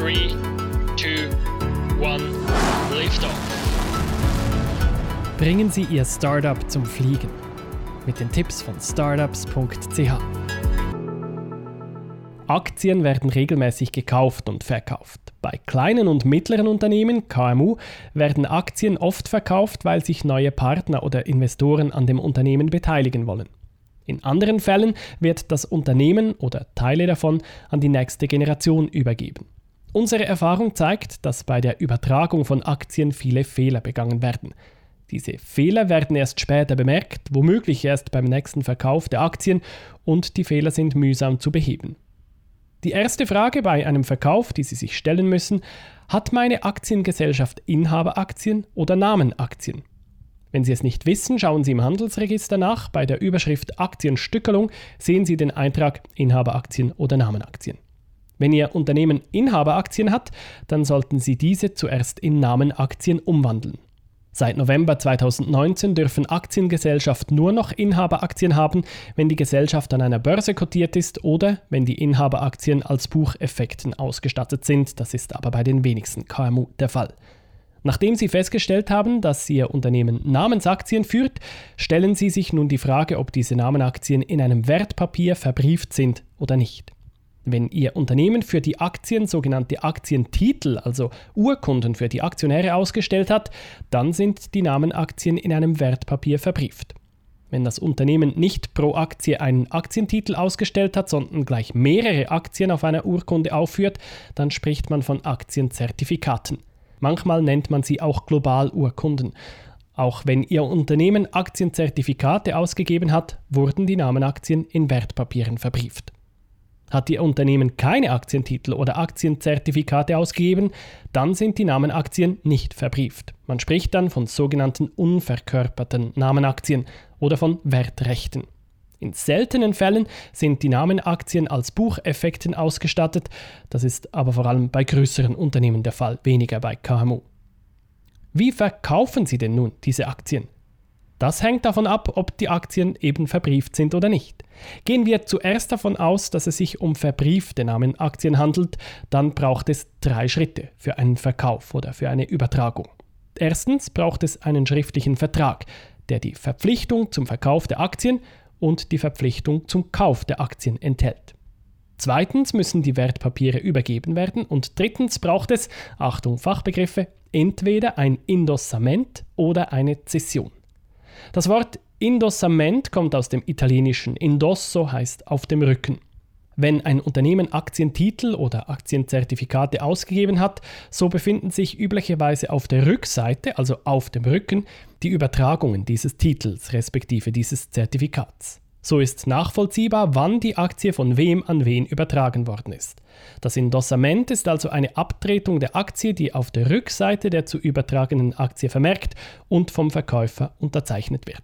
3, 2, 1, Liftoff. Bringen Sie Ihr Startup zum Fliegen. Mit den Tipps von startups.ch. Aktien werden regelmäßig gekauft und verkauft. Bei kleinen und mittleren Unternehmen, KMU, werden Aktien oft verkauft, weil sich neue Partner oder Investoren an dem Unternehmen beteiligen wollen. In anderen Fällen wird das Unternehmen oder Teile davon an die nächste Generation übergeben. Unsere Erfahrung zeigt, dass bei der Übertragung von Aktien viele Fehler begangen werden. Diese Fehler werden erst später bemerkt, womöglich erst beim nächsten Verkauf der Aktien und die Fehler sind mühsam zu beheben. Die erste Frage bei einem Verkauf, die Sie sich stellen müssen, hat meine Aktiengesellschaft Inhaberaktien oder Namenaktien? Wenn Sie es nicht wissen, schauen Sie im Handelsregister nach. Bei der Überschrift Aktienstückelung sehen Sie den Eintrag Inhaberaktien oder Namenaktien. Wenn Ihr Unternehmen Inhaberaktien hat, dann sollten Sie diese zuerst in Namenaktien umwandeln. Seit November 2019 dürfen Aktiengesellschaften nur noch Inhaberaktien haben, wenn die Gesellschaft an einer Börse kotiert ist oder wenn die Inhaberaktien als Bucheffekten ausgestattet sind. Das ist aber bei den wenigsten KMU der Fall. Nachdem Sie festgestellt haben, dass Ihr Unternehmen Namensaktien führt, stellen Sie sich nun die Frage, ob diese Namenaktien in einem Wertpapier verbrieft sind oder nicht. Wenn Ihr Unternehmen für die Aktien sogenannte Aktientitel, also Urkunden für die Aktionäre ausgestellt hat, dann sind die Namenaktien in einem Wertpapier verbrieft. Wenn das Unternehmen nicht pro Aktie einen Aktientitel ausgestellt hat, sondern gleich mehrere Aktien auf einer Urkunde aufführt, dann spricht man von Aktienzertifikaten. Manchmal nennt man sie auch Globalurkunden. Auch wenn Ihr Unternehmen Aktienzertifikate ausgegeben hat, wurden die Namenaktien in Wertpapieren verbrieft. Hat Ihr Unternehmen keine Aktientitel oder Aktienzertifikate ausgegeben, dann sind die Namenaktien nicht verbrieft. Man spricht dann von sogenannten unverkörperten Namenaktien oder von Wertrechten. In seltenen Fällen sind die Namenaktien als Bucheffekten ausgestattet, das ist aber vor allem bei größeren Unternehmen der Fall, weniger bei KMU. Wie verkaufen Sie denn nun diese Aktien? Das hängt davon ab, ob die Aktien eben verbrieft sind oder nicht. Gehen wir zuerst davon aus, dass es sich um verbriefte Namenaktien handelt, dann braucht es drei Schritte für einen Verkauf oder für eine Übertragung. Erstens braucht es einen schriftlichen Vertrag, der die Verpflichtung zum Verkauf der Aktien und die Verpflichtung zum Kauf der Aktien enthält. Zweitens müssen die Wertpapiere übergeben werden und drittens braucht es, Achtung Fachbegriffe, entweder ein Indossament oder eine Zession. Das Wort Indossament kommt aus dem italienischen Indosso heißt auf dem Rücken. Wenn ein Unternehmen Aktientitel oder Aktienzertifikate ausgegeben hat, so befinden sich üblicherweise auf der Rückseite, also auf dem Rücken, die Übertragungen dieses Titels respektive dieses Zertifikats. So ist nachvollziehbar, wann die Aktie von wem an wen übertragen worden ist. Das Indossament ist also eine Abtretung der Aktie, die auf der Rückseite der zu übertragenen Aktie vermerkt und vom Verkäufer unterzeichnet wird.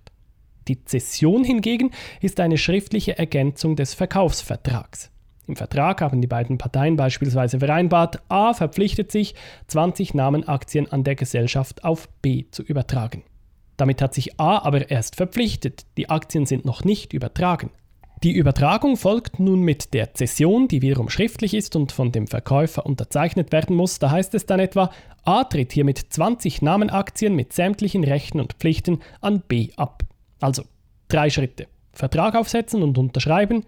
Die Zession hingegen ist eine schriftliche Ergänzung des Verkaufsvertrags. Im Vertrag haben die beiden Parteien beispielsweise vereinbart, A verpflichtet sich, 20 Namenaktien an der Gesellschaft auf B zu übertragen. Damit hat sich A aber erst verpflichtet, die Aktien sind noch nicht übertragen. Die Übertragung folgt nun mit der Zession, die wiederum schriftlich ist und von dem Verkäufer unterzeichnet werden muss. Da heißt es dann etwa, A tritt hier mit 20 Namenaktien mit sämtlichen Rechten und Pflichten an B ab. Also drei Schritte. Vertrag aufsetzen und unterschreiben,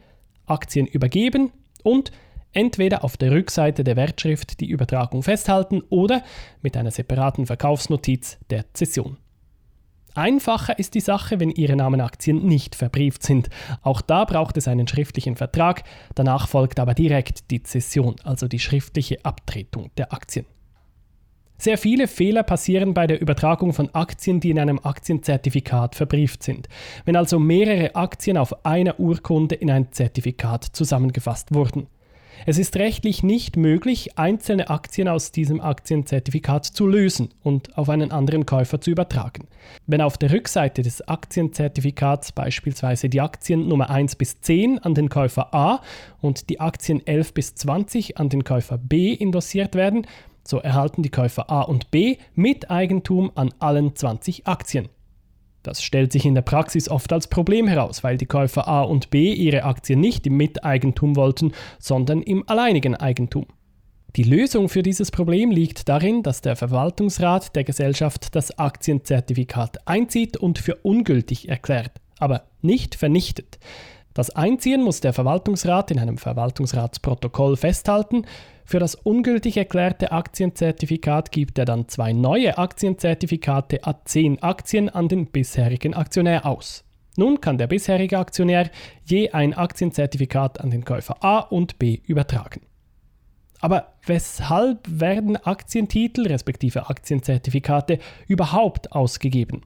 Aktien übergeben und entweder auf der Rückseite der Wertschrift die Übertragung festhalten oder mit einer separaten Verkaufsnotiz der Zession. Einfacher ist die Sache, wenn Ihre Namenaktien nicht verbrieft sind. Auch da braucht es einen schriftlichen Vertrag, danach folgt aber direkt die Zession, also die schriftliche Abtretung der Aktien. Sehr viele Fehler passieren bei der Übertragung von Aktien, die in einem Aktienzertifikat verbrieft sind. Wenn also mehrere Aktien auf einer Urkunde in ein Zertifikat zusammengefasst wurden. Es ist rechtlich nicht möglich, einzelne Aktien aus diesem Aktienzertifikat zu lösen und auf einen anderen Käufer zu übertragen. Wenn auf der Rückseite des Aktienzertifikats beispielsweise die Aktien Nummer 1 bis 10 an den Käufer A und die Aktien 11 bis 20 an den Käufer B indossiert werden, so erhalten die Käufer A und B Miteigentum an allen 20 Aktien. Das stellt sich in der Praxis oft als Problem heraus, weil die Käufer A und B ihre Aktien nicht im Miteigentum wollten, sondern im alleinigen Eigentum. Die Lösung für dieses Problem liegt darin, dass der Verwaltungsrat der Gesellschaft das Aktienzertifikat einzieht und für ungültig erklärt, aber nicht vernichtet. Das Einziehen muss der Verwaltungsrat in einem Verwaltungsratsprotokoll festhalten. Für das ungültig erklärte Aktienzertifikat gibt er dann zwei neue Aktienzertifikate A10 Aktien an den bisherigen Aktionär aus. Nun kann der bisherige Aktionär je ein Aktienzertifikat an den Käufer A und B übertragen. Aber weshalb werden Aktientitel respektive Aktienzertifikate überhaupt ausgegeben?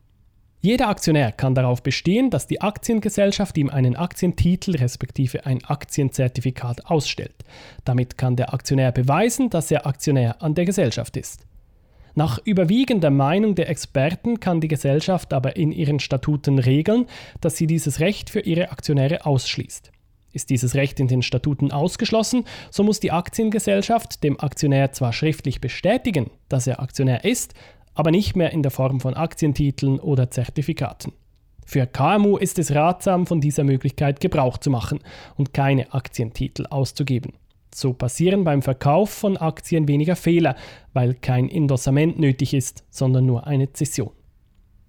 Jeder Aktionär kann darauf bestehen, dass die Aktiengesellschaft ihm einen Aktientitel respektive ein Aktienzertifikat ausstellt. Damit kann der Aktionär beweisen, dass er Aktionär an der Gesellschaft ist. Nach überwiegender Meinung der Experten kann die Gesellschaft aber in ihren Statuten regeln, dass sie dieses Recht für ihre Aktionäre ausschließt. Ist dieses Recht in den Statuten ausgeschlossen, so muss die Aktiengesellschaft dem Aktionär zwar schriftlich bestätigen, dass er Aktionär ist, aber nicht mehr in der Form von Aktientiteln oder Zertifikaten. Für KMU ist es ratsam, von dieser Möglichkeit Gebrauch zu machen und keine Aktientitel auszugeben. So passieren beim Verkauf von Aktien weniger Fehler, weil kein Indossament nötig ist, sondern nur eine Zession.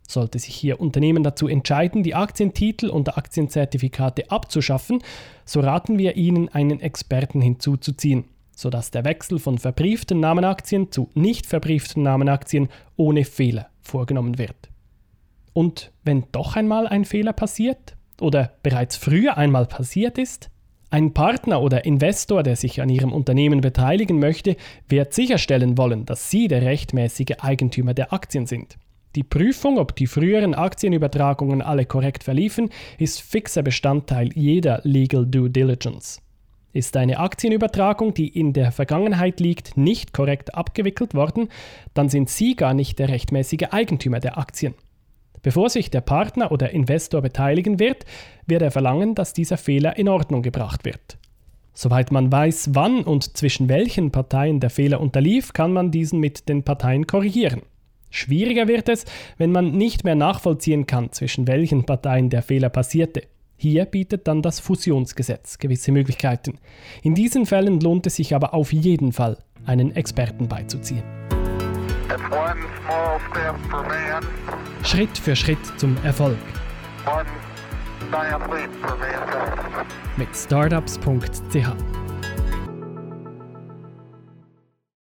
Sollte sich hier Unternehmen dazu entscheiden, die Aktientitel und Aktienzertifikate abzuschaffen, so raten wir Ihnen, einen Experten hinzuzuziehen sodass der Wechsel von verbrieften Namenaktien zu nicht verbrieften Namenaktien ohne Fehler vorgenommen wird. Und wenn doch einmal ein Fehler passiert oder bereits früher einmal passiert ist, ein Partner oder Investor, der sich an Ihrem Unternehmen beteiligen möchte, wird sicherstellen wollen, dass Sie der rechtmäßige Eigentümer der Aktien sind. Die Prüfung, ob die früheren Aktienübertragungen alle korrekt verliefen, ist fixer Bestandteil jeder Legal Due Diligence. Ist eine Aktienübertragung, die in der Vergangenheit liegt, nicht korrekt abgewickelt worden, dann sind Sie gar nicht der rechtmäßige Eigentümer der Aktien. Bevor sich der Partner oder Investor beteiligen wird, wird er verlangen, dass dieser Fehler in Ordnung gebracht wird. Soweit man weiß, wann und zwischen welchen Parteien der Fehler unterlief, kann man diesen mit den Parteien korrigieren. Schwieriger wird es, wenn man nicht mehr nachvollziehen kann, zwischen welchen Parteien der Fehler passierte. Hier bietet dann das Fusionsgesetz gewisse Möglichkeiten. In diesen Fällen lohnt es sich aber auf jeden Fall, einen Experten beizuziehen. Schritt für Schritt zum Erfolg. Mit startups.ch